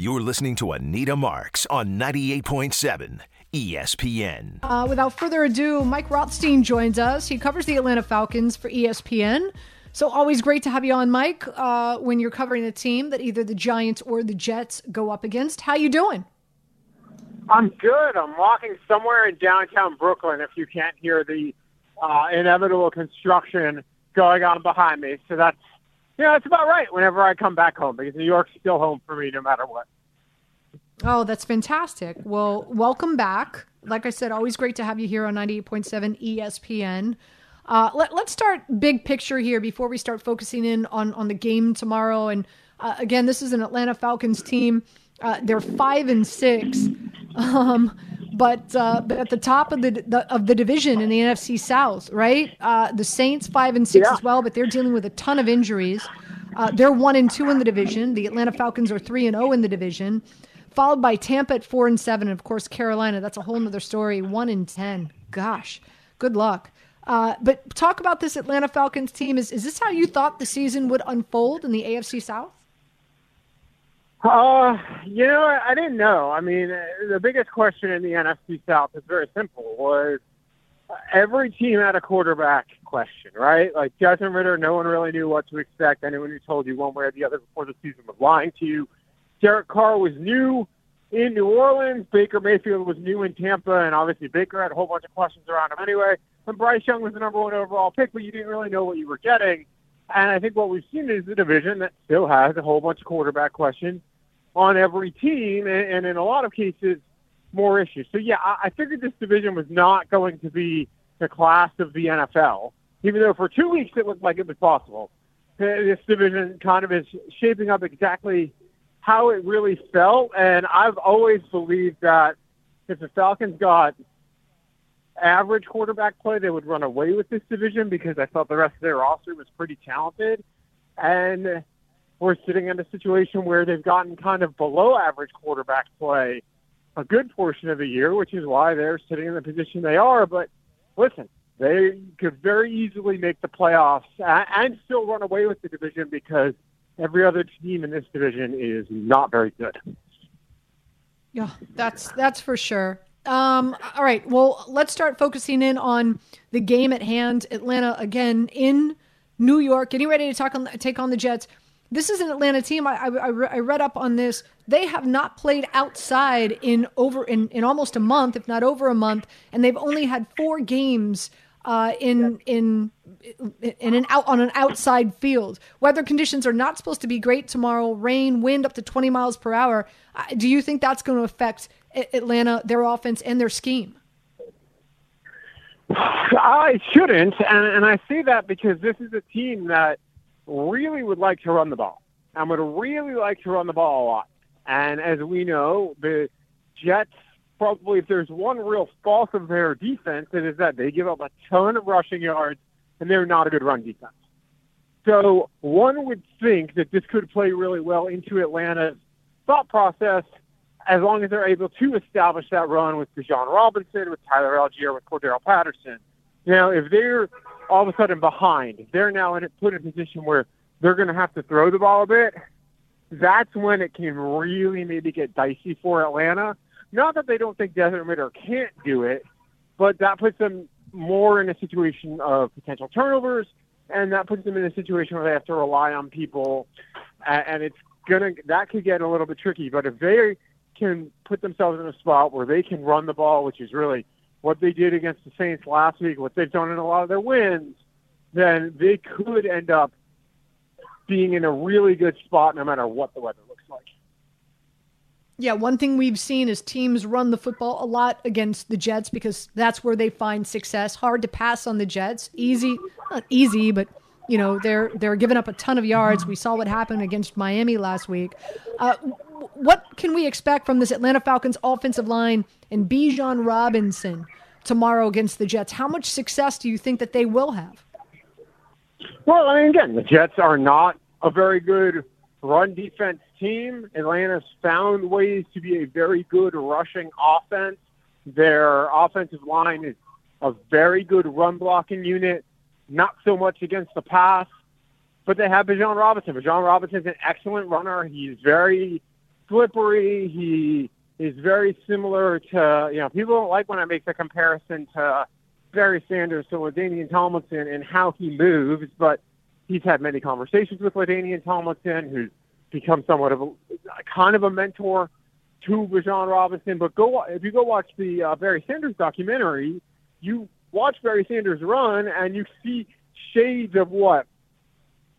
You're listening to Anita Marks on 98.7 ESPN. Uh, without further ado, Mike Rothstein joins us. He covers the Atlanta Falcons for ESPN. So always great to have you on, Mike. Uh, when you're covering a team that either the Giants or the Jets go up against, how you doing? I'm good. I'm walking somewhere in downtown Brooklyn. If you can't hear the uh, inevitable construction going on behind me, so that's know, that's about right whenever I come back home because New York's still home for me no matter what. Oh, that's fantastic. Well, welcome back. Like I said, always great to have you here on 98.7 ESPN. Uh, let, us start big picture here before we start focusing in on, on the game tomorrow. And uh, again, this is an Atlanta Falcons team. Uh, they're five and six. Um, but uh, but at the top of the, the, of the division in the NFC South, right? Uh, the Saints five and six yeah. as well, but they're dealing with a ton of injuries. Uh, they're one and two in the division. The Atlanta Falcons are three and zero oh in the division, followed by Tampa at four and seven, and of course Carolina. That's a whole other story. One and ten. Gosh, good luck. Uh, but talk about this Atlanta Falcons team. Is is this how you thought the season would unfold in the AFC South? Uh, you know, I, didn't know. I mean, uh, the biggest question in the NFC South is very simple: was every team had a quarterback question, right? Like Desmond Ridder, no one really knew what to expect. Anyone who told you one way or the other before the season was lying to you. Derek Carr was new in New Orleans. Baker Mayfield was new in Tampa, and obviously Baker had a whole bunch of questions around him anyway. And Bryce Young was the number one overall pick, but you didn't really know what you were getting. And I think what we've seen is the division that still has a whole bunch of quarterback questions on every team, and, and in a lot of cases, more issues. So yeah, I, I figured this division was not going to be the class of the NFL, even though for two weeks it looked like it was possible. This division kind of is shaping up exactly how it really felt, and I've always believed that if the Falcons got average quarterback play, they would run away with this division because I thought the rest of their roster was pretty talented. And we're sitting in a situation where they've gotten kind of below average quarterback play a good portion of the year, which is why they're sitting in the position they are. But listen, they could very easily make the playoffs and still run away with the division because every other team in this division is not very good. Yeah, that's that's for sure. Um, all right, well, let's start focusing in on the game at hand. Atlanta again in New York, getting ready to talk on take on the Jets. This is an Atlanta team. I, I, I, read up on this. They have not played outside in over in, in almost a month, if not over a month, and they've only had four games uh, in in in an out on an outside field. Weather conditions are not supposed to be great tomorrow. Rain, wind up to twenty miles per hour. Uh, do you think that's going to affect Atlanta, their offense, and their scheme? I shouldn't, and, and I say that because this is a team that really would like to run the ball. and would really like to run the ball a lot. And as we know, the Jets probably, if there's one real fault of their defense, it is that they give up a ton of rushing yards and they're not a good run defense. So one would think that this could play really well into Atlanta's thought process as long as they're able to establish that run with Bijan Robinson, with Tyler Allgeier, with Cordarrelle Patterson. Now, if they're all of a sudden behind. They're now in a, put in a position where they're going to have to throw the ball a bit. That's when it can really maybe get dicey for Atlanta. Not that they don't think Desmond Ridder can't do it, but that puts them more in a situation of potential turnovers, and that puts them in a situation where they have to rely on people, and it's gonna that could get a little bit tricky. But if they can put themselves in a spot where they can run the ball, which is really what they did against the Saints last week, what they've done in a lot of their wins, then they could end up being in a really good spot no matter what the weather looks like. Yeah, one thing we've seen is teams run the football a lot against the Jets because that's where they find success. Hard to pass on the Jets. Easy, not easy, but you know they're they're giving up a ton of yards. We saw what happened against Miami last week. Uh, what can we expect from this Atlanta Falcons offensive line and Bijan Robinson tomorrow against the Jets? How much success do you think that they will have? Well, I mean, again, the Jets are not a very good run defense team. Atlanta's found ways to be a very good rushing offense. Their offensive line is a very good run blocking unit, not so much against the pass. But they have Bijan Robinson. Bijan Robinson's an excellent runner. He's very slippery. He is very similar to, you know, people don't like when I make the comparison to Barry Sanders to LaDainian Tomlinson and how he moves, but he's had many conversations with LaDainian Tomlinson, who's become somewhat of a kind of a mentor to Bijan Robinson. But go if you go watch the uh, Barry Sanders documentary, you watch Barry Sanders run and you see shades of what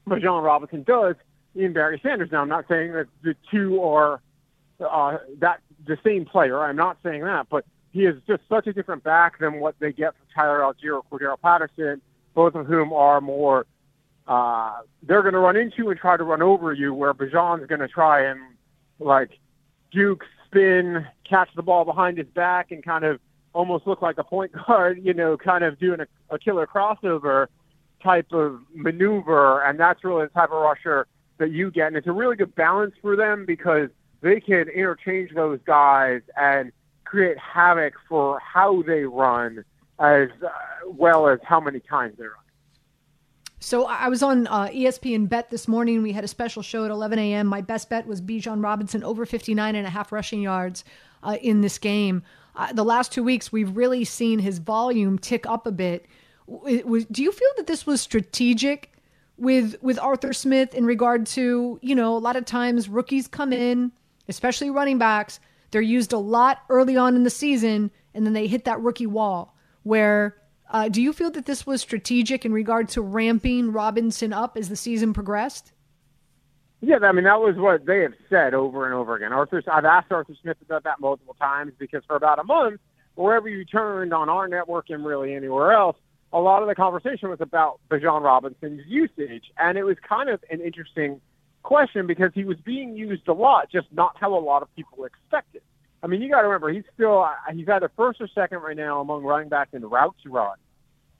Bijan Robinson does in Barry Sanders. Now, I'm not saying that the two are uh, that the same player. I'm not saying that, but he is just such a different back than what they get from Tyler Allgeier or Cordarrelle Patterson, both of whom are more. Uh, they're going to run into and try to run over you, where Bijan's going to try and like Duke spin, catch the ball behind his back, and kind of almost look like a point guard, you know, kind of doing a, a killer crossover type of maneuver, and that's really the type of rusher that you get. And it's a really good balance for them because they can interchange those guys and create havoc for how they run as uh, well as how many times they run. So I was on uh, ESPN Bet this morning. We had a special show at 11 a.m. My best bet was Bijan Robinson over 59 and a half rushing yards uh, in this game. Uh, the last two weeks, we've really seen his volume tick up a bit. Was, do you feel that this was strategic with with Arthur Smith in regard to you know a lot of times rookies come in, especially running backs, they're used a lot early on in the season, and then they hit that rookie wall. Where uh, do you feel that this was strategic in regard to ramping Robinson up as the season progressed? Yeah, I mean that was what they have said over and over again. Arthur, I've asked Arthur Smith about that multiple times because for about a month, wherever you turned on our network and really anywhere else, a lot of the conversation was about Bijan Robinson's usage, and it was kind of an interesting question because he was being used a lot, just not how a lot of people expected. I mean, you got to remember he's still uh, he's either first or second right now among running backs in routes run.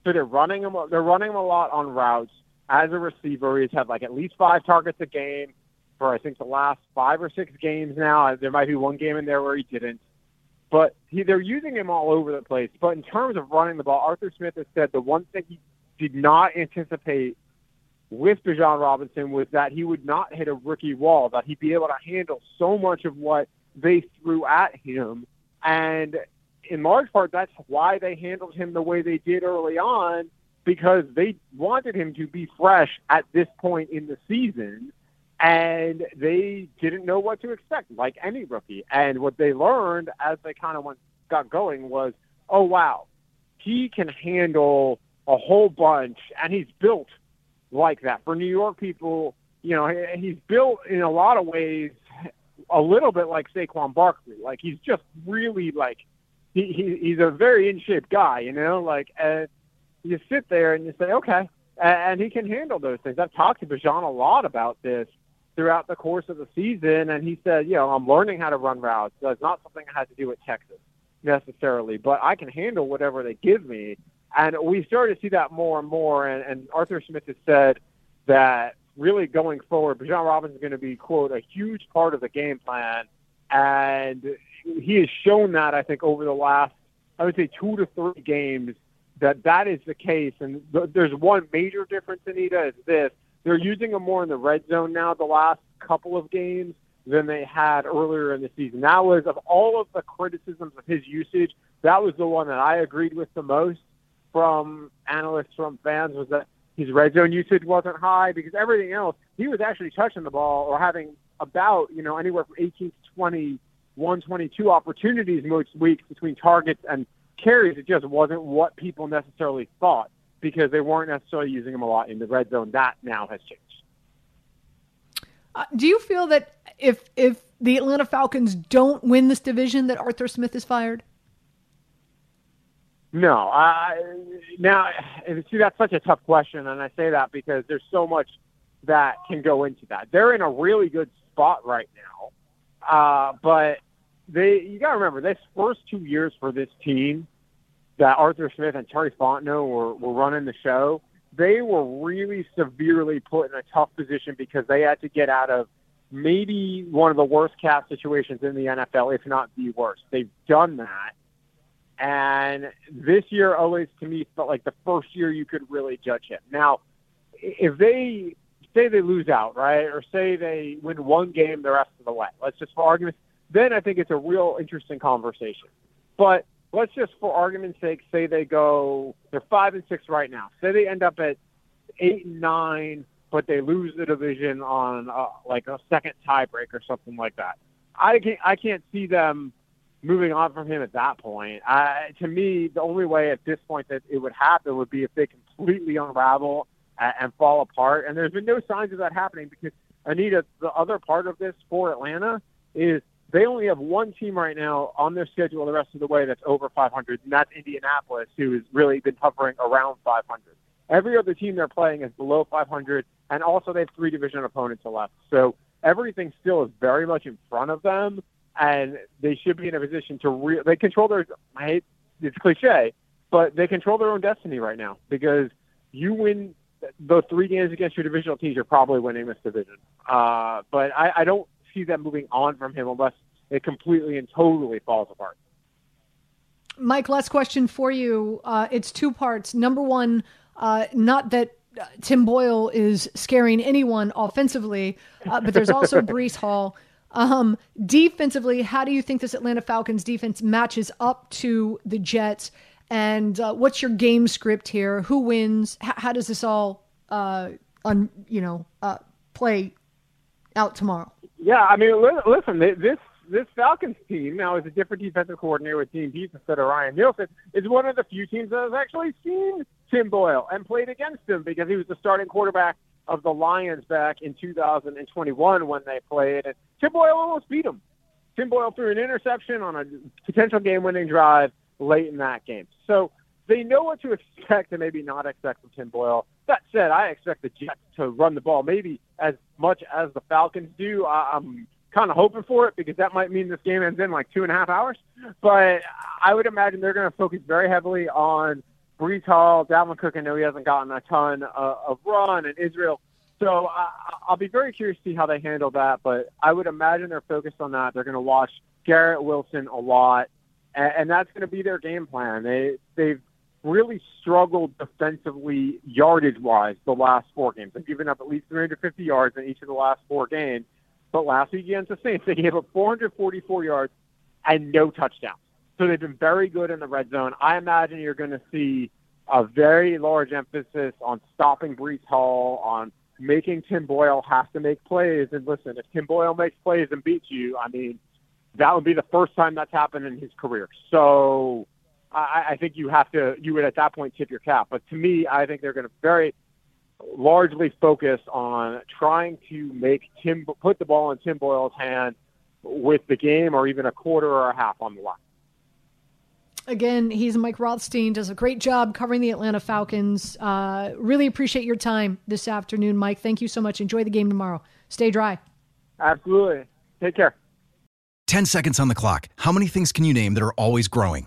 So they're running him they're running him a lot on routes as a receiver. He's had like at least five targets a game for I think the last five or six games now. There might be one game in there where he didn't. But he, they're using him all over the place. But in terms of running the ball, Arthur Smith has said the one thing he did not anticipate with Bijan Robinson was that he would not hit a rookie wall, that he'd be able to handle so much of what they threw at him. And in large part, that's why they handled him the way they did early on, because they wanted him to be fresh at this point in the season and they didn't know what to expect, like any rookie. And what they learned as they kind of went got going was, oh wow, he can handle a whole bunch, and he's built like that. For New York people, you know, he's built in a lot of ways a little bit like Saquon Barkley. Like he's just really like he, he he's a very in shape guy, you know. Like and you sit there and you say, okay, and, he can handle those things. I've talked to Bijan a lot about this throughout the course of the season. And he said, you know, I'm learning how to run routes. It's not something I had to do at Texas necessarily, but I can handle whatever they give me. And we started to see that more and more. And, and Arthur Smith has said that really going forward, Bijan Robinson is going to be, quote, a huge part of the game plan. And he has shown that, I think, over the last, I would say, two to three games, that that is the case. And th- there's one major difference, Anita, is this they're using him more in the red zone now the last couple of games than they had earlier in the season. That was of all of the criticisms of his usage, that was the one that I agreed with the most from analysts, from fans, was that his red zone usage wasn't high because everything else, he was actually touching the ball or having about, you know, anywhere from 18 to 20, 122 opportunities most weeks between targets and carries. It just wasn't what people necessarily thought because they weren't necessarily using him a lot in the red zone. That now has changed. Uh, do you feel that if if the Atlanta Falcons don't win this division, that Arthur Smith is fired? No, I now see that's such a tough question, and I say that because there's so much that can go into that. They're in a really good spot right now, Uh, but they, you got to remember, this first two years for this team that Arthur Smith and Terry Fontenot were, were running the show, they were really severely put in a tough position because they had to get out of maybe one of the worst cap situations in the NFL, if not the worst. They've done that. And this year always to me felt like the first year you could really judge him. Now, if they say they lose out, right, or say they win one game the rest of the way, let's just for argument's then I think it's a real interesting conversation. But let's just, for argument's sake, say they go, they're five and six right now. Say they end up at eight and nine, but they lose the division on uh, like a second tiebreak or something like that. I can't, I can't see them moving on from him at that point. I, to me, the only way at this point that it would happen would be if they completely unravel and, and fall apart. And there's been no signs of that happening because Anita, the other part of this for Atlanta is they only have one team right now on their schedule the rest of the way that's over 500, and that's Indianapolis, who has really been hovering around 500. Every other team they're playing is below 500, and also they have three division opponents left. So everything still is very much in front of them, and they should be in a position to re- they control their. I hate it's cliche, but they control their own destiny right now because you win those three games against your divisional teams, you're probably winning this division. Uh, but I, I don't see them moving on from him unless it completely and totally falls apart. Mike, last question for you. Uh, it's two parts. Number one, uh, not that uh, Tim Boyle is scaring anyone offensively, uh, but there's also Breece Hall. Um, defensively, how do you think this Atlanta Falcons defense matches up to the Jets? And uh, what's your game script here? Who wins? H- how does this all, uh, un- you know, play out tomorrow? Yeah, I mean, listen, this this Falcons team now is a different defensive coordinator with Dean Pees instead of Ryan Nielsen. Is one of the few teams that has actually seen Tim Boyle and played against him because he was the starting quarterback of the Lions back in 2021 when they played, and Tim Boyle almost beat him. Tim Boyle threw an interception on a potential game-winning drive late in that game. So they know what to expect and maybe not expect from Tim Boyle. That said, I expect the Jets to run the ball maybe as much as the Falcons do. I'm kind of hoping for it because that might mean this game ends in like two and a half hours. But I would imagine they're going to focus very heavily on Breece Hall, Dalvin Cook. I know he hasn't gotten a ton uh, of run, and Israel. So I, I'll be very curious to see how they handle that. But I would imagine they're focused on that. They're going to watch Garrett Wilson a lot, and, and that's going to be their game plan. They they've really struggled defensively yardage wise the last four games. They've given up at least 350 yards in each of the last four games. But last week against the Saints, they gave up 444 yards and no touchdowns. So they've been very good in the red zone. I imagine you're going to see a very large emphasis on stopping Breece Hall, on making Tim Boyle have to make plays. And listen, if Tim Boyle makes plays and beats you, I mean, that would be the first time that's happened in his career. So I, I think you have to, you would at that point tip your cap. But to me, I think they're going to very largely focus on trying to make Tim put the ball in Tim Boyle's hand with the game or even a quarter or a half on the line. Again, he's Mike Rothstein, does a great job covering the Atlanta Falcons. Uh, really appreciate your time this afternoon, Mike. Thank you so much. Enjoy the game tomorrow. Stay dry. Absolutely. Take care. 10 seconds on the clock. How many things can you name that are always growing?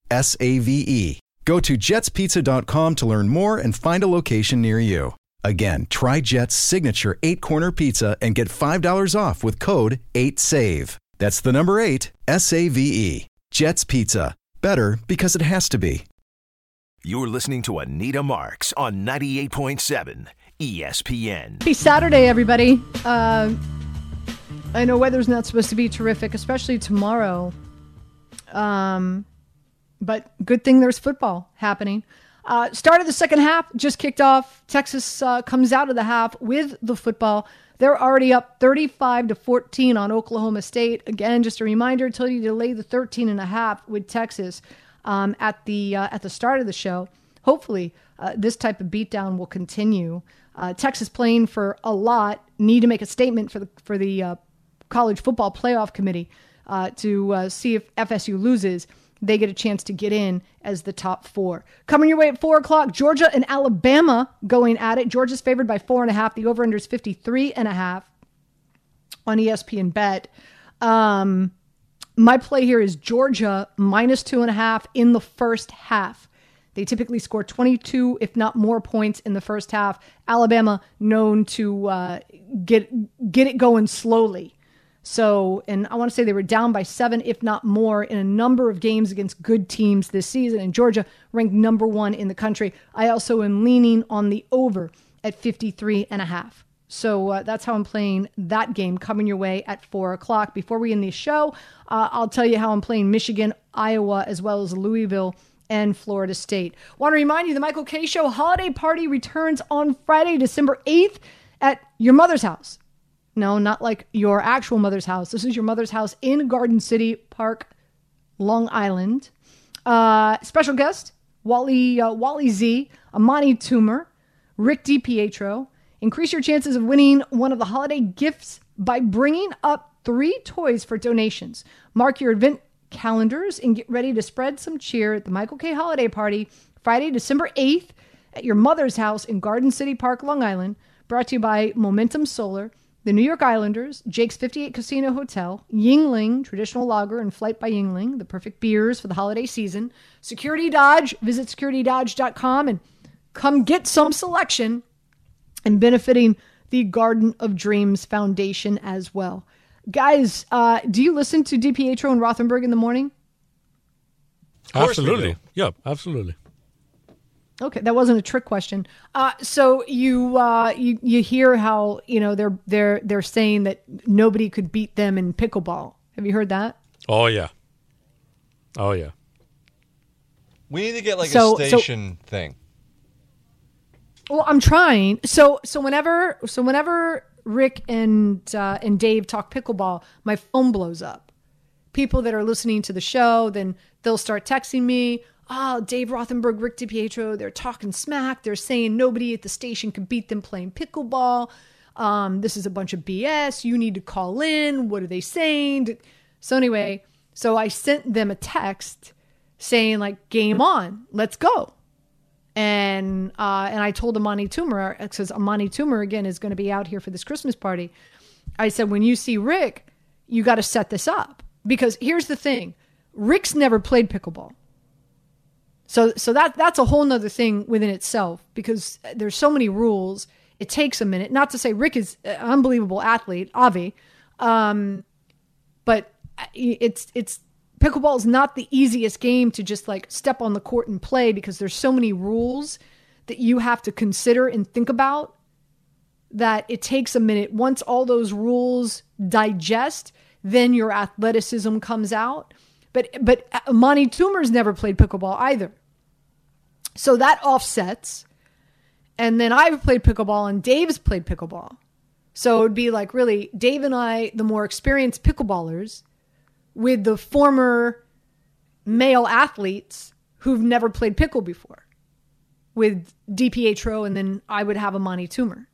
S A V E. Go to jetspizza.com to learn more and find a location near you. Again, try Jet's signature eight corner pizza and get $5 off with code 8SAVE. That's the number eight, S A V E. Jet's Pizza. Better because it has to be. You're listening to Anita Marks on 98.7 ESPN. Happy Saturday, everybody. Uh, I know weather's not supposed to be terrific, especially tomorrow. Um, but good thing there's football happening. Uh, start of the second half just kicked off. Texas uh, comes out of the half with the football. They're already up 35 to 14 on Oklahoma State. Again, just a reminder, until you delay the 13 and a half with Texas um, at the uh, at the start of the show. Hopefully, uh, this type of beatdown will continue. Uh, Texas playing for a lot need to make a statement for the for the uh, college football playoff committee to see if FSU loses they get a chance to get in as the top four. Coming your way at four o'clock, Georgia and Alabama going at it. Georgia's favored by four and a half. The over under is 53 and a half on ESPN Bet. Um, my play here is Georgia minus two and a half in the first half. They typically score 22, if not more, points in the first half. Alabama known to uh, get get it going slowly. So, and I want to say they were down by seven, if not more, in a number of games against good teams this season. And Georgia ranked number one in the country. I also am leaning on the over at 53 and a half. So uh, that's how I'm playing that game coming your way at four o'clock. Before we end the show, uh, I'll tell you how I'm playing Michigan, Iowa, as well as Louisville and Florida State. Want to remind you the Michael Kay Show holiday party returns on Friday, December 8th at your mother's house. No, not like your actual mother's house. This is your mother's house in Garden City Park, Long Island. Uh, special guest Wally uh, Wally Z, Amani Toomer, Rick DiPietro. Increase your chances of winning one of the holiday gifts by bringing up three toys for donations. Mark your event calendars and get ready to spread some cheer at the Michael Kay Holiday Party Friday, December 8th at your mother's house in Garden City Park, Long Island. Brought to you by Momentum Solar the New York Islanders, Jake's 58 Casino Hotel, Yuengling, traditional lager and Flight by Yuengling, the perfect beers for the holiday season, Security Dodge, visit securitydodge.com and come get some selection and benefiting the Garden of Dreams Foundation as well. Guys, uh, do you listen to DiPietro and Rothenberg in the morning? Absolutely. Yeah, absolutely. Okay, that wasn't a trick question. Uh, so you uh, you you hear how you know they're they're they're saying that nobody could beat them in pickleball. Have you heard that? Oh yeah. Oh yeah. We need to get like so, a station so, thing. Well, I'm trying. So so whenever so whenever Rick and uh, and Dave talk pickleball, my phone blows up. People that are listening to the show, then they'll start texting me oh, Dave Rothenberg, Rick DiPietro, they're talking smack. They're saying nobody at the station can beat them playing pickleball. Um, this is a bunch of BS. You need to call in. What are they saying? So, anyway, so I sent them a text saying, like, game on, let's go. And uh, and I told Amani Toomer, because Amani Toomer, again, is going to be out here for this Christmas party. I said, when you see Rick, you got to set this up. Because here's the thing Rick's never played pickleball. So so that that's a whole nother thing within itself because there's so many rules. It takes a minute. Not to say Rick is an unbelievable athlete, Avi, um, but it's it's pickleball is not the easiest game to just like step on the court and play because there's so many rules that you have to consider and think about that it takes a minute. Once all those rules digest, then your athleticism comes out. But but Monty Toomer's never played pickleball either. So that offsets. And then I've played pickleball and Dave's played pickleball. So it would be like really Dave and I, the more experienced pickleballers, with the former male athletes who've never played pickle before, with DiPietro, and then I would have Amani Toomer.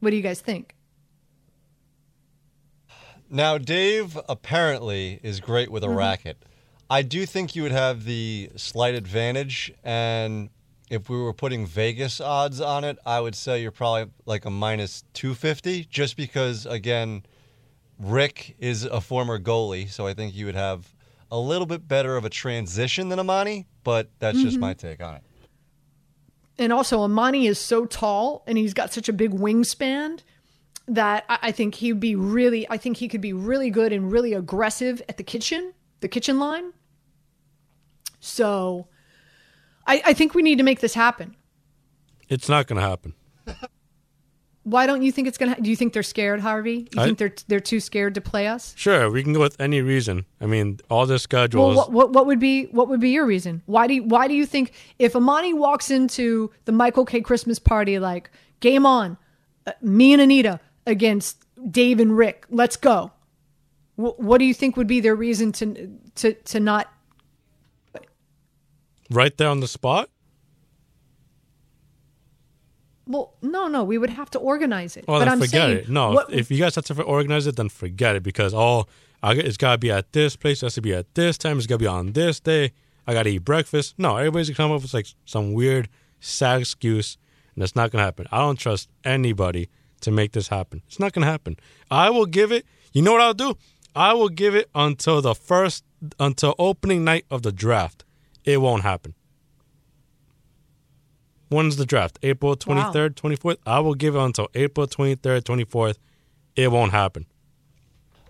What do you guys think? Now, Dave apparently is great with a mm-hmm. racket. I do think you would have the slight advantage, and if we were putting Vegas odds on it, I would say you're probably like a minus 250, just because, again, Rick is a former goalie, so I think you would have a little bit better of a transition than Amani, but that's mm-hmm. just my take on it. And also, Amani is so tall and he's got such a big wingspan that I think he'd be really, I think he could be really good and really aggressive at the kitchen, the kitchen line So I, I think we need to make this happen. It's not going to happen. Why don't you think it's gonna? Do you think they're scared, Harvey? You I- think they're they're too scared to play us? Sure, we can go with any reason. I mean, all Well, schedules. what, what what would be what would be your reason? Why do you, why do you think if Amani walks into the Michael Kay Christmas party like game on, uh, me and Anita against Dave and Rick, let's go. Wh- what do you think would be their reason to to to not? Right there on the spot? Well, no, no, we would have to organize it. Well, but then I'm forget saying, it. No, what- if you guys have to organize it, then forget it because oh, it's got to be at this place. It has to be at this time. It's got to be on this day. I got to eat breakfast. No, everybody's gonna come up with like some weird, sad excuse, and it's not gonna happen. I don't trust anybody to make this happen. It's not gonna happen. I will give it. You know what I'll do? I will give it until the first, until opening night of the draft. It won't happen. When's the draft? April 23rd, 24th? I will give it until April 23rd, 24th. It won't happen.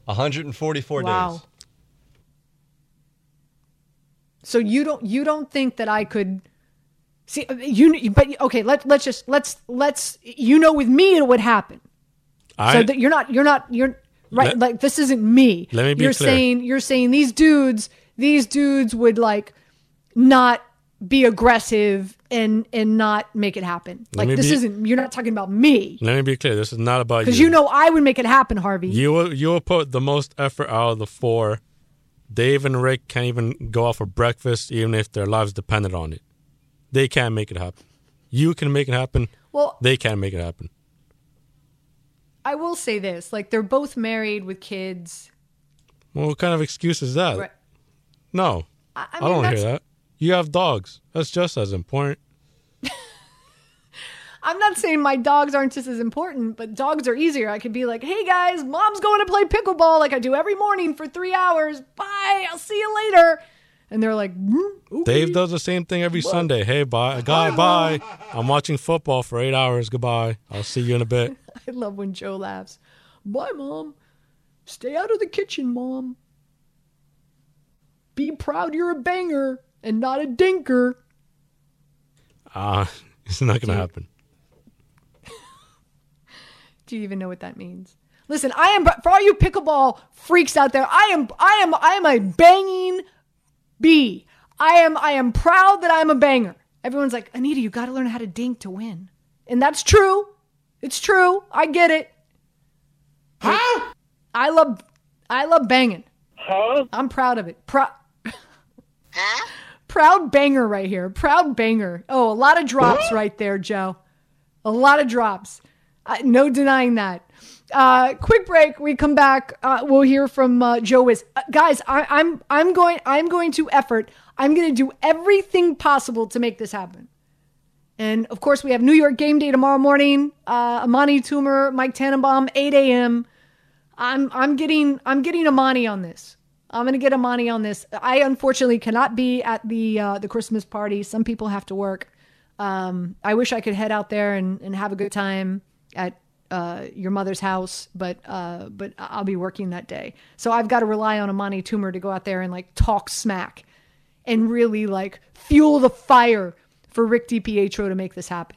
144 Wow. days. So you don't you don't think that I could see uh, you? But okay, let let's just let's let's you know with me it would happen. I, so that you're not you're not you're right Let- like this isn't me Let me be you're clear. saying you're saying these dudes these dudes would like not be aggressive and and not make it happen Let like this be- isn't you're not talking about me let me be clear. This is not about you. because you know i would make it happen harvey You will you will put the most effort out of the four. Dave and Rick can't even go out for breakfast, even if their lives depended on it. They can't make it happen. You can make it happen. well They can't make it happen. i will say this like they're both married with kids Well, what kind of excuse is that? right No, i, I, I don't hear that. You have dogs. That's just as important. I'm not saying my dogs aren't just as important, but dogs are easier. I could be like, hey guys, mom's going to play pickleball like I do every morning for three hours. Bye. I'll see you later. And they're like, "Mm, okay." Dave does the same thing every Sunday. Hey, bye, guy, bye. I'm watching football for eight hours. Goodbye. I'll see you in a bit. I love when Joe laughs. Bye, mom. Stay out of the kitchen, mom. Be proud you're a banger and not a dinker. Ah, it's not gonna happen. Do you even know what that means? Listen, I am for all you pickleball freaks out there. I am, I am, I am a banging bee. I am, I am proud that I'm a banger. Everyone's like, Anita, you got to learn how to dink to win, and that's true. It's true. I get it. Huh? I love, I love banging. Huh? I'm proud of it. Proud. Proud banger right here. Proud banger. Oh, a lot of drops right there, Joe. A lot of drops. Uh, no denying that. Uh, quick break. We come back. Uh, we'll hear from uh, Joe. Is uh, guys, I, I'm I'm going I'm going to effort. I'm going to do everything possible to make this happen. And of course, we have New York game day tomorrow morning. Uh, Amani Toomer, Mike Tannenbaum, 8 a.m. I'm I'm getting I'm getting Amani on this. I'm gonna get Amani on this. I unfortunately cannot be at the uh, the Christmas party. Some people have to work. Um, I wish I could head out there and, and have a good time at uh, your mother's house, but uh, but I'll be working that day. So I've got to rely on Amani Toomer to go out there and like talk smack and really like fuel the fire for Rick DiPietro to make this happen.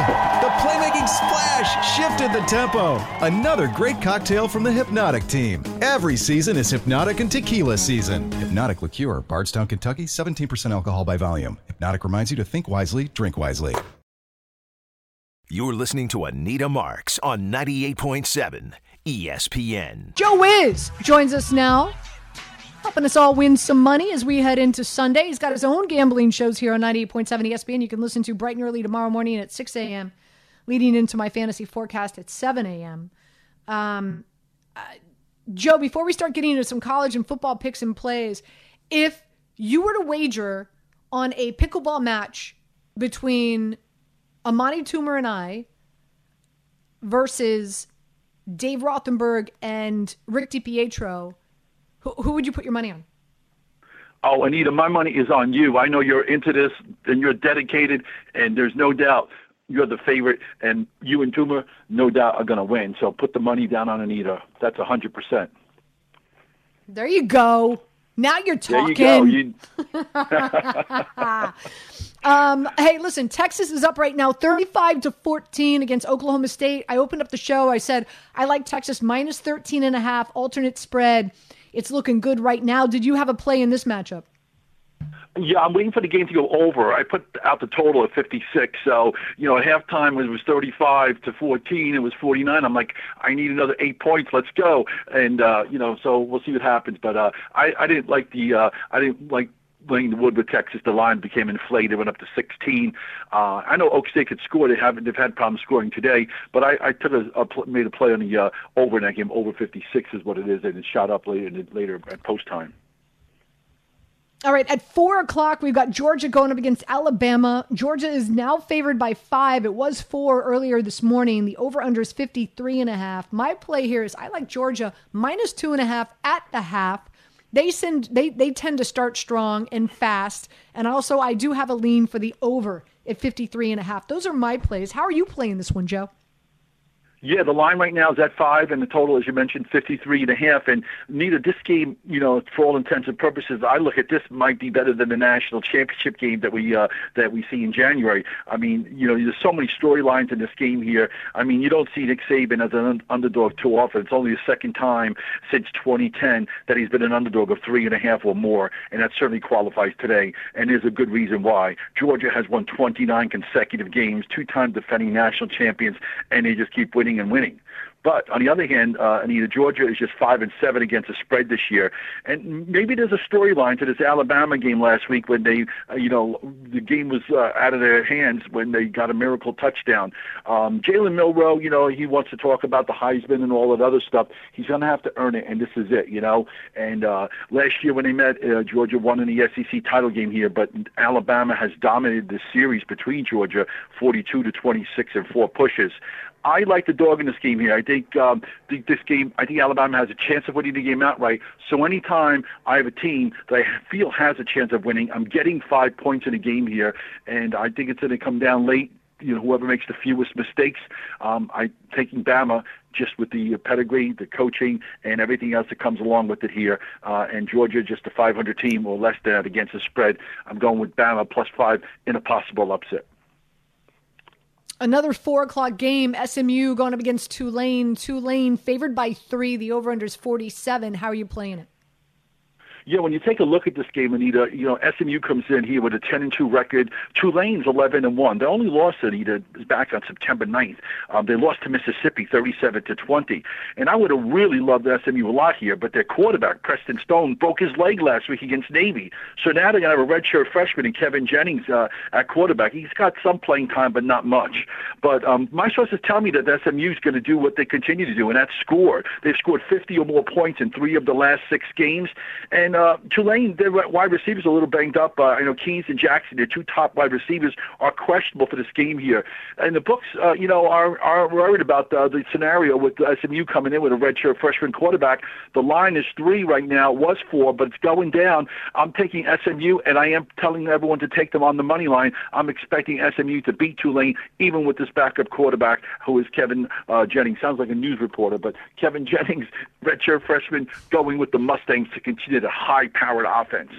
The playmaking splash shifted the tempo. Another great cocktail from the Hypnotic team. Every season is Hypnotic and Tequila season. Hypnotic Liqueur, Bardstown, Kentucky, 17% alcohol by volume. Hypnotic reminds you to think wisely, drink wisely. You're listening to Anita Marks on 98.7 ESPN. Joe Wiz joins us now, helping us all win some money as we head into Sunday. He's got his own gambling shows here on 98.7 ESPN. You can listen to bright and early tomorrow morning at 6 a.m., leading into my fantasy forecast at 7 a.m. Um, uh, Joe, before we start getting into some college and football picks and plays, if you were to wager on a pickleball match between Amani Toomer and I versus Dave Rothenberg and Rick DiPietro, who, who would you put your money on? Oh, Anita, my money is on you. I know you're into this and you're dedicated, and there's no doubt you're the favorite, and you and Toomer, no doubt, are going to win. So put the money down on Anita. That's a 100%. There you go. Now you're talking. There you go. You... um, hey, listen, Texas is up right now 35 to 14 against Oklahoma State. I opened up the show. I said, I like Texas minus 13 and a half, alternate spread. It's looking good right now. Did you have a play in this matchup? Yeah, I'm waiting for the game to go over. I put out the total at 56. So, you know, at halftime it was 35 to 14. It was 49. I'm like, I need another eight points. Let's go. And uh, you know, so we'll see what happens. But uh, I, I didn't like the, uh, I didn't like playing the wood with Texas. The line became inflated, went up to 16. Uh, I know Okie State could score. They haven't. They've had problems scoring today. But I, I took a, a made a play on the uh, over in that game. Over 56 is what it is, and it shot up later later at post time. All right, at four o'clock, we've got Georgia going up against Alabama. Georgia is now favored by five. It was four earlier this morning. The over under is 53 and a half. My play here is I like Georgia minus two and a half at the half. They send they they tend to start strong and fast. And also I do have a lean for the over at 53 and a half. Those are my plays. How are you playing this one, Joe? Yeah, the line right now is at five, and the total, as you mentioned, fifty-three and a half. And neither this game, you know, for all intents and purposes, I look at this might be better than the national championship game that we uh, that we see in January. I mean, you know, there's so many storylines in this game here. I mean, you don't see Nick Saban as an un- underdog too often. It's only the second time since 2010 that he's been an underdog of three and a half or more, and that certainly qualifies today. And there's a good reason why. Georgia has won 29 consecutive games, two-time defending national champions, and they just keep winning winning and winning. But on the other hand, uh, Anita, Georgia is just five and seven against the spread this year, and maybe there's a storyline to this Alabama game last week when they, uh, you know, the game was uh, out of their hands when they got a miracle touchdown. Um, Jalen Milroe, you know, he wants to talk about the Heisman and all that other stuff. He's going to have to earn it, and this is it, you know. And uh, last year when they met, uh, Georgia won in the SEC title game here, but Alabama has dominated the series between Georgia, 42 to 26 and four pushes. I like the dog in this game here. I think um, this game. I think Alabama has a chance of winning the game outright. So anytime I have a team that I feel has a chance of winning, I'm getting five points in a game here, and I think it's going to come down late. You know, whoever makes the fewest mistakes, um, I taking Bama just with the pedigree, the coaching, and everything else that comes along with it here. Uh, and Georgia, just a 500 team or less than that against the spread. I'm going with Bama plus five in a possible upset. Another four o'clock game. SMU going up against Tulane. Tulane favored by three. The over under is 47. How are you playing it? Yeah, when you take a look at this game, Anita, you know SMU comes in here with a 10 and 2 record. Tulane's 11 and 1. They only lost Anita is back on September 9th. Um, they lost to Mississippi 37 to 20. And I would have really loved SMU a lot here, but their quarterback Preston Stone broke his leg last week against Navy. So now they're gonna have a redshirt freshman in Kevin Jennings uh, at quarterback. He's got some playing time, but not much. But um, my sources tell me that SMU is going to do what they continue to do, and that's score. They've scored 50 or more points in three of the last six games, and uh, Tulane, their wide receivers are a little banged up. Uh, I know Keys and Jackson, their two top wide receivers, are questionable for this game here. And the books, uh, you know, are are worried about uh, the scenario with SMU coming in with a redshirt freshman quarterback. The line is three right now. It was four, but it's going down. I'm taking SMU, and I am telling everyone to take them on the money line. I'm expecting SMU to beat Tulane, even with this backup quarterback who is Kevin uh, Jennings. Sounds like a news reporter, but Kevin Jennings, redshirt freshman, going with the Mustangs to continue the high-powered offense.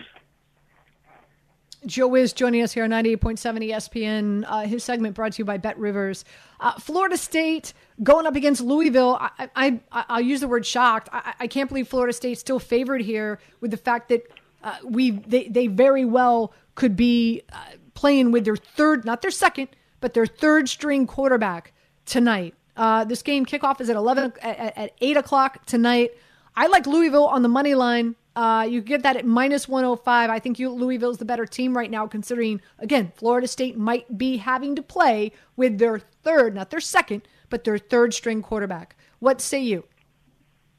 Joe is joining us here on 98.7 ESPN. Uh, his segment brought to you by Bet Rivers. Uh, Florida State going up against Louisville. I, I, I, will use the word shocked. I, I can't believe Florida State's still favored here with the fact that uh, we they, they very well could be uh, playing with their third, not their second, but their third string quarterback tonight. Uh, this game kickoff is at 11 at, at 8 o'clock tonight. I like Louisville on the money line. Uh, you get that at minus 105. I think you, Louisville's the better team right now, considering, again, Florida State might be having to play with their third, not their second, but their third string quarterback. What say you?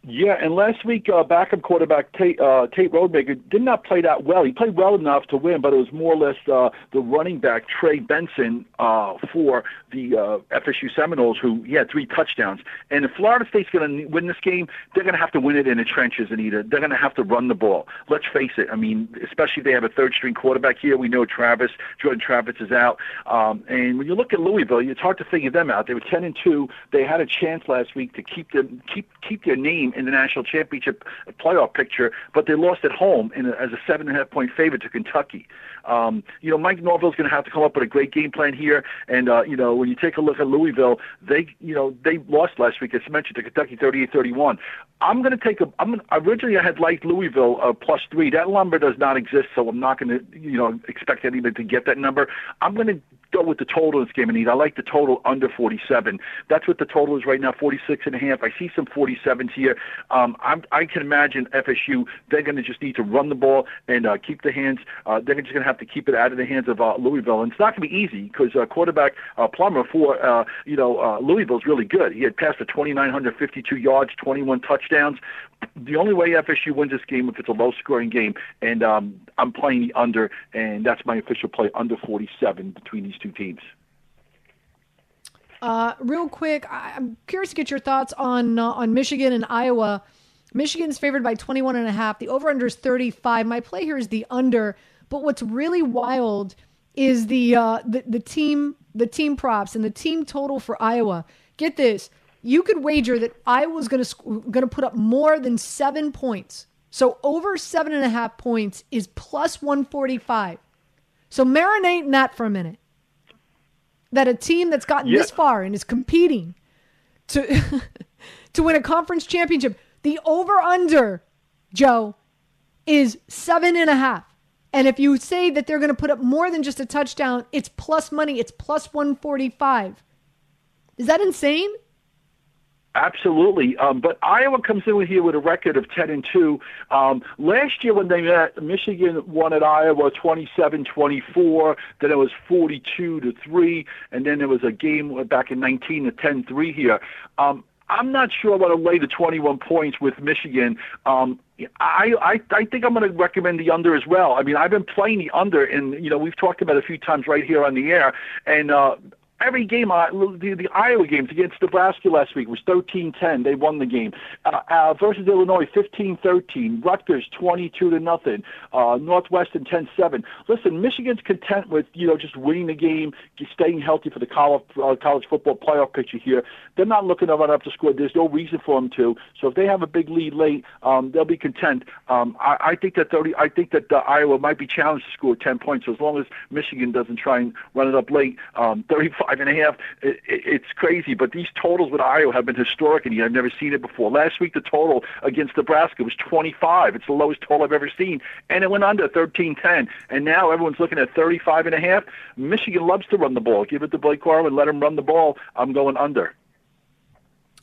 Yeah, and last week, uh, backup quarterback Tate, uh, Tate Rodemaker did not play that well. He played well enough to win, but it was more or less uh, the running back Trey Benson uh, for the uh, FSU Seminoles, who he had three touchdowns. And if Florida State's going to win this game, they're going to have to win it in the trenches, either they're going to have to run the ball. Let's face it. I mean, especially if they have a third-string quarterback here. We know Travis, Jordan Travis is out, um, and when you look at Louisville, it's hard to figure them out. They were ten and two. They had a chance last week to keep them keep keep their name in the national championship playoff picture, but they lost at home in a, as a seven and a half point favorite to Kentucky. Um, you know, Mike Norvell's going to have to come up with a great game plan here. And uh, you know, when you take a look at Louisville, they you know they lost last week, as mentioned, to Kentucky 38-31. I'm going to take a. I'm gonna, originally I had liked Louisville uh, plus three. That number does not exist, so I'm not going to you know expect anybody to get that number. I'm going to go with the total in this game, and I like the total under 47. That's what the total is right now, 46 and a half. I see some 47s here. Um, I'm, I can imagine FSU. They're going to just need to run the ball and uh, keep the hands. Uh, they're just going to have to keep it out of the hands of uh, Louisville, and it's not going to be easy because uh, quarterback uh, Plummer for uh, you know uh, is really good. He had passed for 2,952 yards, 21 touchdowns. The only way FSU wins this game if it's a low-scoring game, and um, I'm playing the under, and that's my official play under 47 between these two teams. Uh, real quick, I'm curious to get your thoughts on uh, on Michigan and Iowa. Michigan's favored by 21 and a half. The over under is 35. My play here is the under. But what's really wild is the uh, the the team the team props and the team total for Iowa. Get this: you could wager that Iowa's going to going to put up more than seven points. So over seven and a half points is plus 145. So marinate in that for a minute. That a team that's gotten Yeah. this far and is competing to to win a conference championship, the over under, Joe, is seven and a half. And if you say that they're going to put up more than just a touchdown, it's plus money. It's plus 145. Is that insane? Absolutely, um, but Iowa comes in here with a record of ten and two. Um, last year when they met, Michigan won at Iowa 27-24. Then it was 42 to three, and then there was a game back in 19 to 10-3 here. Um, I'm not sure I want to lay the 21 points with Michigan. Um, I, I I think I'm going to recommend the under as well. I mean, I've been playing the under, and you know we've talked about it a few times right here on the air, and. uh Every game, the, the Iowa games against Nebraska last week was 13-10. They won the game. Uh, uh, versus Illinois, 15-13. Rutgers, 22 to nothing. Uh, Northwestern, 10-7. Listen, Michigan's content with you know just winning the game, staying healthy for the college uh, college football playoff picture here. They're not looking to run up the score. There's no reason for them to. So if they have a big lead late, um, they'll be content. Um, I, I think that 30. I think that uh, Iowa might be challenged to score 10 points. So as long as Michigan doesn't try and run it up late, um, 35 and a half. It, it, it's crazy, but these totals with Iowa have been historic, and I've never seen it before. Last week the total against Nebraska was 25. It's the lowest total I've ever seen, and it went under 13-10. And now everyone's looking at 35 and a half. Michigan loves to run the ball. Give it to Blake Corum and let him run the ball. I'm going under.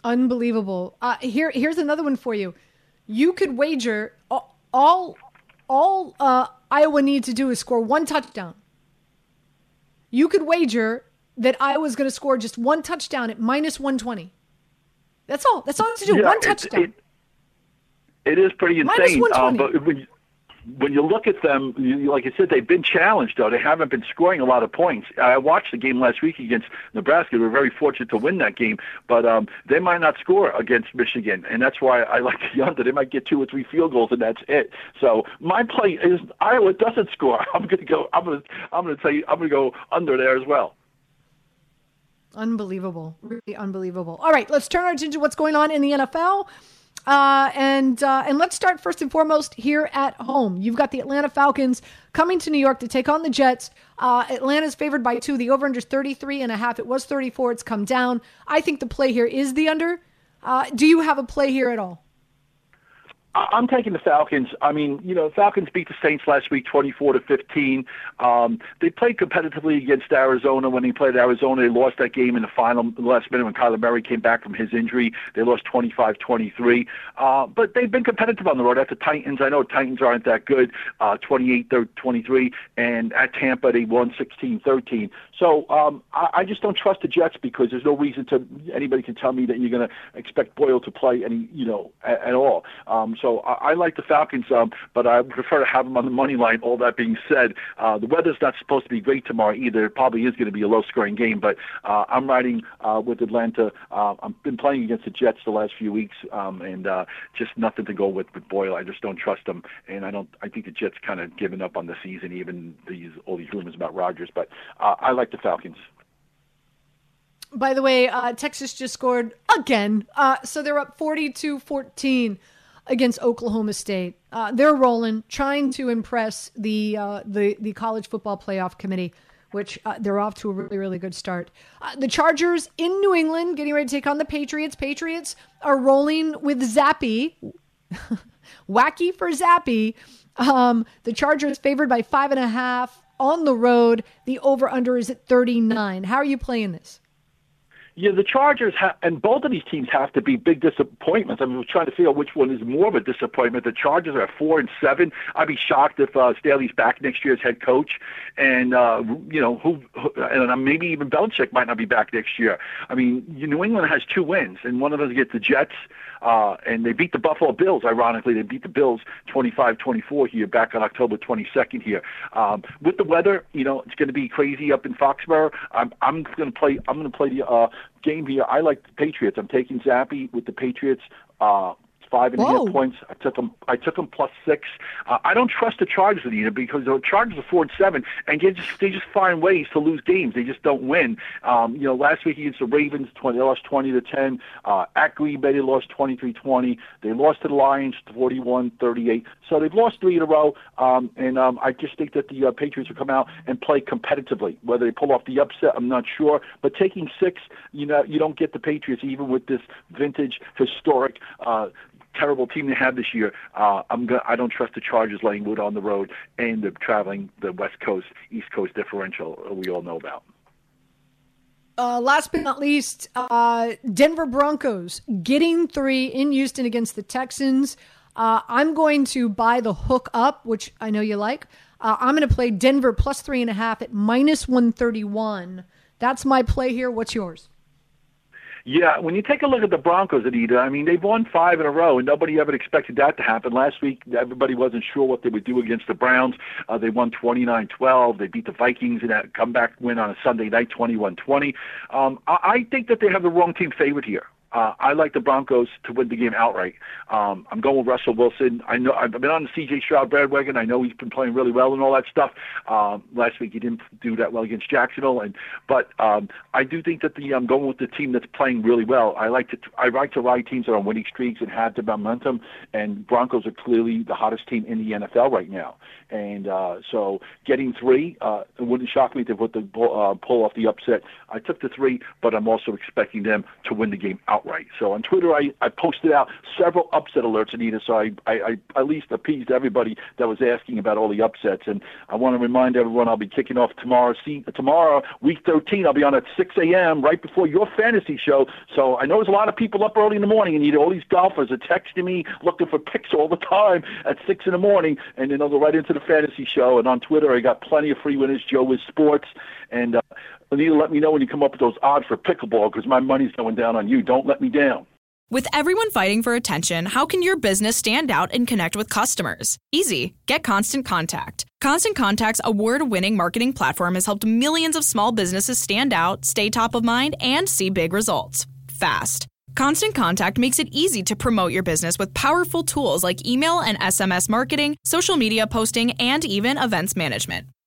Unbelievable. Uh, here, here's another one for you. You could wager all all, all uh, Iowa needs to do is score one touchdown. You could wager that Iowa's going to score just one touchdown at minus 120. That's all. That's all it has to do. Yeah, one touchdown. it- it is pretty insane. Um, but when you, when you look at them, you, like I said, they've been challenged though. They haven't been scoring a lot of points. I watched the game last week against Nebraska. We were very fortunate to win that game, but um, they might not score against Michigan, and that's why I like the under. They might get two or three field goals, and that's it. So my play is Iowa doesn't score. I'm going to go. I'm going to. I'm going to say I'm going to go under there as well. Unbelievable. Really unbelievable. All right, let's turn our attention to what's going on in the NFL. Uh, and uh, and let's start first and foremost here at home. You've got the Atlanta Falcons coming to New York to take on the Jets. Uh, Atlanta's favored by two. The over-under is 33 and a half. It was 34. It's come down. I think the play here is the under. Uh, do you have a play here at all? I'm taking the Falcons. I mean, you know, Falcons beat the Saints last week, 24 to 15. Um, they played competitively against Arizona. When they played Arizona, they lost that game in the final last minute when Kyler Murray came back from his injury. They lost 25-23. Uh, but they've been competitive on the road. At the Titans, I know Titans aren't that good, uh, 28-23, and at Tampa they won 16-13. So um, I, I just don't trust the Jets because there's no reason to anybody can tell me that you're going to expect Boyle to play any, you know, at, at all. Um, so I, I like the Falcons, um, but I prefer to have them on the money line. All that being said, uh, the weather's not supposed to be great tomorrow either. It probably is going to be a low-scoring game, but uh, I'm riding uh, with Atlanta. Uh, I've been playing against the Jets the last few weeks, um, and uh, just nothing to go with with Boyle. I just don't trust him, and I don't. I think the Jets kind of given up on the season, even these all these rumors about Rodgers. But uh, I like the Falcons. By the way, uh, Texas just scored again. Uh, so they're up 42 14 against Oklahoma State. Uh, they're rolling, trying to impress the, uh, the, the college football playoff committee, which uh, they're off to a really, really good start. Uh, the Chargers in New England getting ready to take on the Patriots. Patriots are rolling with Zappe, Wacky for Zappe. Um, the Chargers favored by five and a half on the road. The over under is at 39. How are you playing this? Yeah, the Chargers ha- and both of these teams have to be big disappointments. I mean, we're trying to figure out which one is more of a disappointment. The Chargers are at four and seven. I'd be shocked if uh, Staley's back next year as head coach, and uh, you know who, who and uh, maybe even Belichick might not be back next year. I mean, New England has two wins, and one of them gets the Jets. Uh, and they beat the Buffalo Bills. Ironically, they beat the Bills 25-24 here back on October 22nd here. Um, with the weather, you know, it's going to be crazy up in Foxborough. I'm I'm going to play. I'm going to play the uh, game here. I like the Patriots. I'm taking Zappe with the Patriots. Uh, five and a half Whoa. points. I took them. I took them plus six. Uh, I don't trust the Chargers either because the Chargers are four and seven, and they just they just find ways to lose games. They just don't win. Um, you know, last week against the Ravens, 20, they lost twenty to ten. Uh, at Green Bay, they lost 23-20. They lost to the Lions, 41-38. So they've lost three in a row. Um, and um, I just think that the uh, Patriots will come out and play competitively. Whether they pull off the upset, I'm not sure. But taking six, you know, you don't get the Patriots even with this vintage, historic. Uh, terrible team they have this year. Uh, I'm go- I don't trust the Chargers laying wood on the road and the traveling the West Coast East Coast differential we all know about. Uh, last but not least, uh, Denver Broncos getting three in Houston against the Texans. Uh, I'm going to buy the hook up, which I know you like. Uh, I'm going to play Denver plus three and a half at minus 131. That's my play here. What's yours? Yeah, when you take a look at the Broncos, Anita, I mean, they've won five in a row, and nobody ever expected that to happen. Last week, everybody wasn't sure what they would do against the Browns. Uh, they won 29-12. They beat the Vikings in that comeback win on a Sunday night, 21-20. Um, I, I think that they have the wrong team favorite here. Uh, I like the Broncos to win the game outright. Um, I'm going with Russell Wilson. I know I've been on the C.J. Stroud bandwagon. I know he's been playing really well and all that stuff. Um, last week he didn't do that well against Jacksonville, and but um, I do think that the I'm going with the team that's playing really well. I like to I like to ride teams that are on winning streaks and have the momentum. And Broncos are clearly the hottest team in the NFL right now. And uh, so getting three, uh, it wouldn't shock me to put the uh, pull off the upset. I took the three, but I'm also expecting them to win the game outright. So on Twitter, I, I posted out several upset alerts, Anita. So I, I, I at least appeased everybody that was asking about all the upsets. And I want to remind everyone I'll be kicking off tomorrow. See, tomorrow, week 13, I'll be on at 6 a.m. right before your fantasy show. So I know there's a lot of people up early in the morning, and you know, all these golfers are texting me looking for picks all the time at 6 in the morning, and then they'll go right into the fantasy show. And on Twitter, I got plenty of free winners. Joe is Sports, and uh, Anita, let me know when you come up with those odds for pickleball because my money's going down on you. Don't let me down. With everyone fighting for attention, how can your business stand out and connect with customers? Easy. Get Constant Contact. Constant Contact's award winning marketing platform has helped millions of small businesses stand out, stay top of mind, and see big results fast. Constant Contact makes it easy to promote your business with powerful tools like email and SMS marketing, social media posting, and even events management.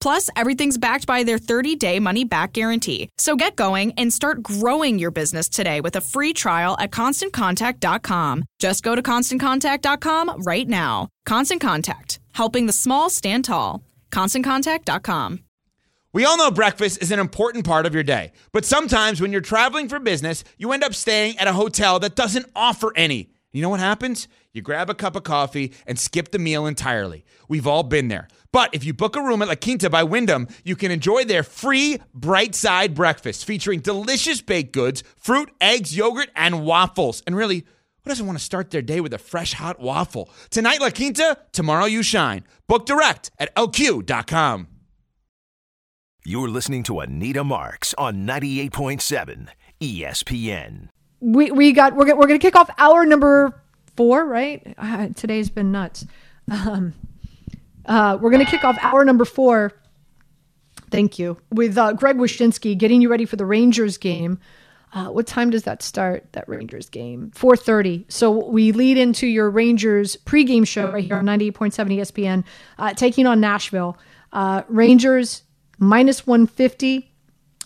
Plus, everything's backed by their 30 day money back guarantee. So get going and start growing your business today with a free trial at constantcontact.com. Just go to constantcontact.com right now. Constant Contact, helping the small stand tall. ConstantContact.com. We all know breakfast is an important part of your day, but sometimes when you're traveling for business, you end up staying at a hotel that doesn't offer any. You know what happens? You grab a cup of coffee and skip the meal entirely. We've all been there. But if you book a room at La Quinta by Wyndham, you can enjoy their free bright side breakfast featuring delicious baked goods, fruit, eggs, yogurt, and waffles. And really, who doesn't want to start their day with a fresh hot waffle? Tonight, La Quinta, tomorrow, you shine. Book direct at lq.com. You're listening to Anita Marks on 98.7 ESPN. we we got we're gonna, we're going to kick off hour number four right uh, today's been nuts um, uh, we're going to kick off hour number four thank you with uh, greg wyshynski getting you ready for the rangers game uh, what time does that start that rangers game 4.30 so we lead into your rangers pregame show right here on 98.7 espn uh, taking on nashville uh, rangers minus 150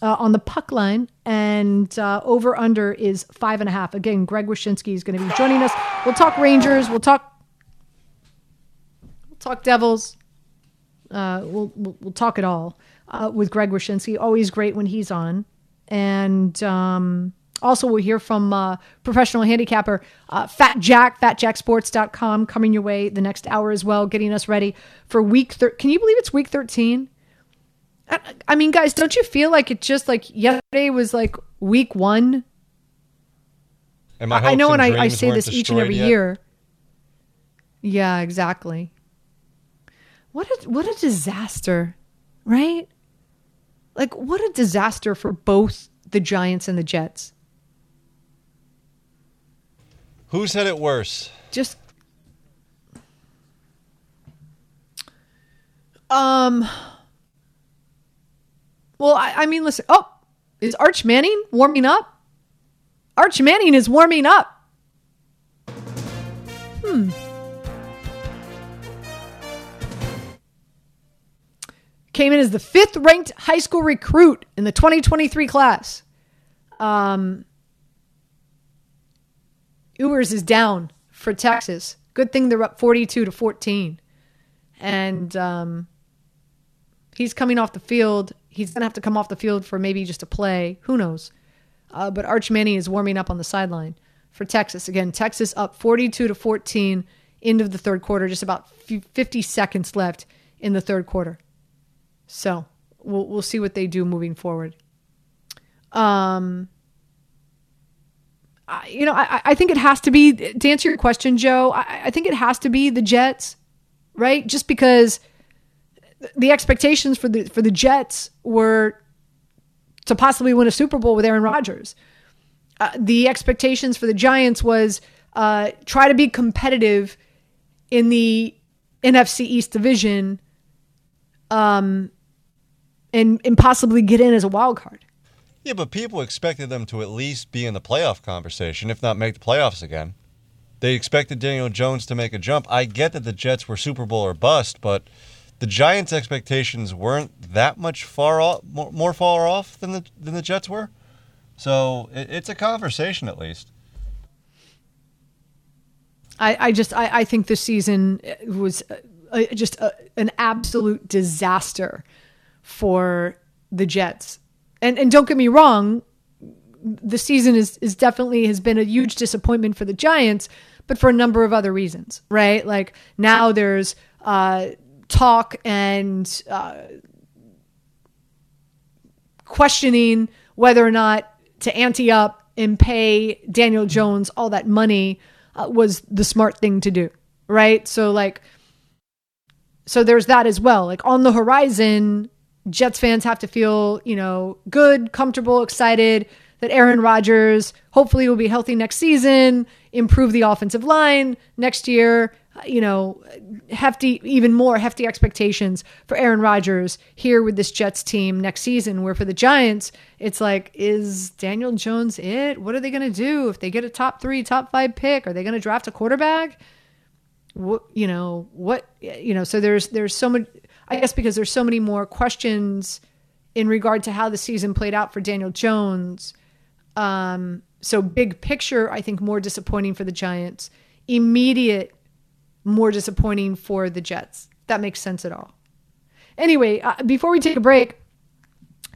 uh, on the puck line, and uh, over under is five and a half. Again, Greg Wyshynski is going to be joining us. We'll talk Rangers. We'll talk. Talk Devils. Uh, we'll, we'll we'll talk it all uh, with Greg Wyshynski. Always great when he's on, and um, also we'll hear from uh, professional handicapper uh, Fat Jack, FatJackSports.com, coming your way the next hour as well, getting us ready for week. Thir- Can you believe it's week thirteen? I, I mean, guys, don't you feel like it just like yesterday was like week one? I, I know, and I, I say this each and every yet. year. Yeah, exactly. What a what a disaster, right? Like what a disaster for both the Giants and the Jets. Who said it worse? Just um well, I, I mean, listen. Oh, is Arch Manning warming up? Arch Manning is warming up. Hmm. Came in as the fifth ranked high school recruit in the 2023 class. Um, Ewers is down for Texas. Good thing they're up 42 to 14. And um, he's coming off the field. He's going to have to come off the field for maybe just a play. Who knows? Uh, but Arch Manning is warming up on the sideline for Texas. Again, Texas up 42 to 14 end of the third quarter, just about f- 50 seconds left in the third quarter. So we'll, we'll see what they do moving forward. Um, I- you know, I, I think it has to be, to answer your question, Joe, I, I think it has to be the Jets, right? Just because the expectations for the for the Jets were to possibly win a Super Bowl with Aaron Rodgers. Uh, the expectations for the Giants was uh, try to be competitive in the NFC East division, um, and and possibly get in as a wild card. Yeah, but people expected them to at least be in the playoff conversation, if not make the playoffs again. They expected Daniel Jones to make a jump. I get that the Jets were Super Bowl or bust, but the Giants' expectations weren't that much far off, more, more far off than the than the Jets were. So it, it's a conversation at least. I, I just I, I think this season was uh, uh, just a, an absolute disaster for the Jets. And and don't get me wrong, the season is is definitely has been a huge disappointment for the Giants, but for a number of other reasons, right? Like now there's uh, talk and uh, questioning whether or not to ante up and pay Daniel Jones all that money uh, was the smart thing to do, right? So like, so there's that as well. Like on the horizon, Jets fans have to feel you know good, comfortable, excited that Aaron Rodgers hopefully will be healthy next season, improve the offensive line next year. You know, hefty, even more hefty expectations for Aaron Rodgers here with this Jets team next season. Where for the Giants, it's like, is Daniel Jones it? What are they going to do if they get a top three, top five pick? Are they going to draft a quarterback? what you know what you know so there's there's so much i guess because there's so many more questions in regard to how the season played out for daniel jones um so big picture i think more disappointing for the giants immediate more disappointing for the jets that makes sense at all anyway uh, before we take a break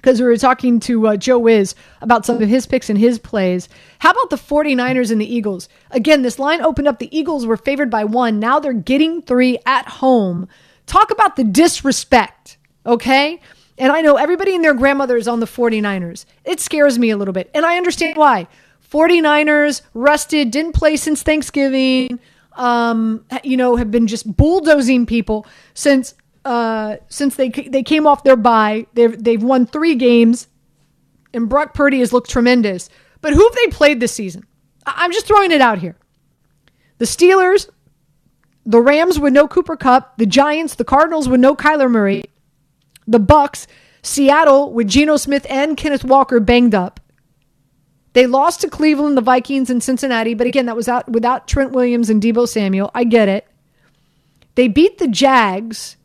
because we were talking to uh, Joe Wiz about some of his picks and his plays. How about the 49ers and the Eagles? Again, this line opened up. The Eagles were favored by one. Now they're getting three at home. Talk about the disrespect, okay? And I know everybody and their grandmother is on the 49ers. It scares me a little bit. And I understand why. 49ers rested, didn't play since Thanksgiving, um, you know, have been just bulldozing people since uh, since they they came off their bye. They've they've won three games, and Brock Purdy has looked tremendous. But who have they played this season? I'm just throwing it out here. The Steelers, the Rams with no Cooper Kupp, the Giants, the Cardinals with no Kyler Murray, the Bucs, Seattle with Geno Smith and Kenneth Walker banged up. They lost to Cleveland, the Vikings, and Cincinnati, but again, that was out without Trent Williams and Deebo Samuel. I get it. They beat the Jags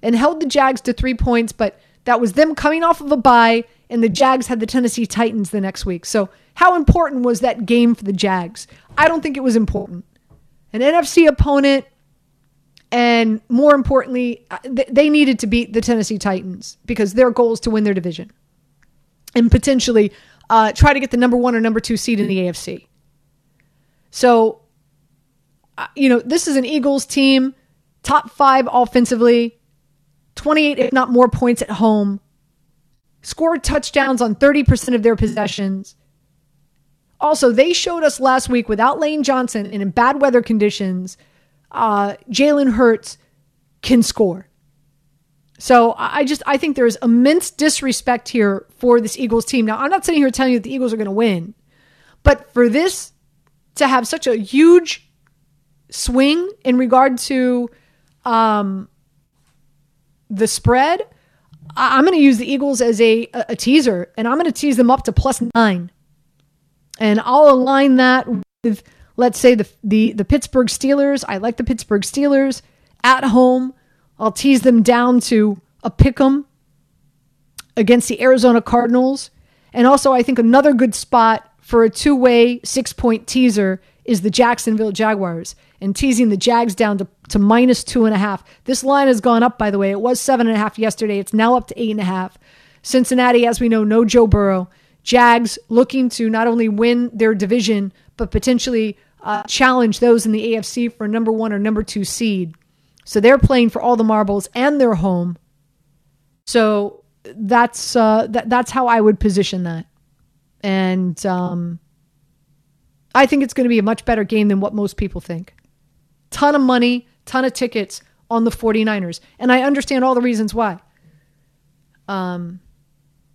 and held the Jags to three points, but that was them coming off of a bye, and the Jags had the Tennessee Titans the next week. So, how important was that game for the Jags? I don't think it was important. An NFC opponent, and more importantly, uh, they needed to beat the Tennessee Titans because their goal is to win their division and potentially uh, try to get the number one or number two seed in the AFC. So, uh, you know, this is an Eagles team, top five offensively, 28, if not more, points at home, scored touchdowns on 30% of their possessions. Also, they showed us last week without Lane Johnson and in bad weather conditions, uh, Jalen Hurts can score. So I just I think there's immense disrespect here for this Eagles team. Now I'm not sitting here telling you that the Eagles are going to win, but for this to have such a huge swing in regard to um, the spread, I- am going to use the Eagles as a, a teaser, and I'm going to tease them up to plus nine, and I'll align that with let's say the the the Pittsburgh Steelers. I like the Pittsburgh Steelers at home. I'll tease them down to a pick 'em against the Arizona Cardinals. And also, I think another good spot for a two way six point teaser is the Jacksonville Jaguars and teasing the Jags down to, to minus two and a half. This line has gone up, by the way. It was seven and a half yesterday. It's now up to eight and a half. Cincinnati, as we know, no Joe Burrow. Jags looking to not only win their division, but potentially uh, challenge those in the AFC for number one or number two seed. So they're playing for all the marbles and they're home. So that's uh, that, that's how I would position that. And um, I think it's going to be a much better game than what most people think. Ton of money, ton of tickets on the 49ers. And I understand all the reasons why. Um,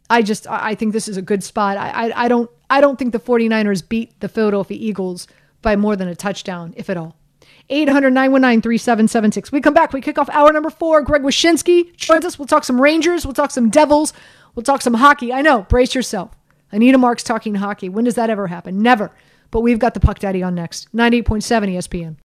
I just I think this is a good spot. I, I I don't I don't think the 49ers beat the Philadelphia Eagles by more than a touchdown, if at all. 800 919 3776. We come back. We kick off hour number four. Greg Wyshynski joins us. We'll talk some Rangers. We'll talk some Devils. We'll talk some hockey. I know. Brace yourself. Anita Marks talking hockey. When does that ever happen? Never. But we've got the Puck Daddy on next. 98.7 ESPN.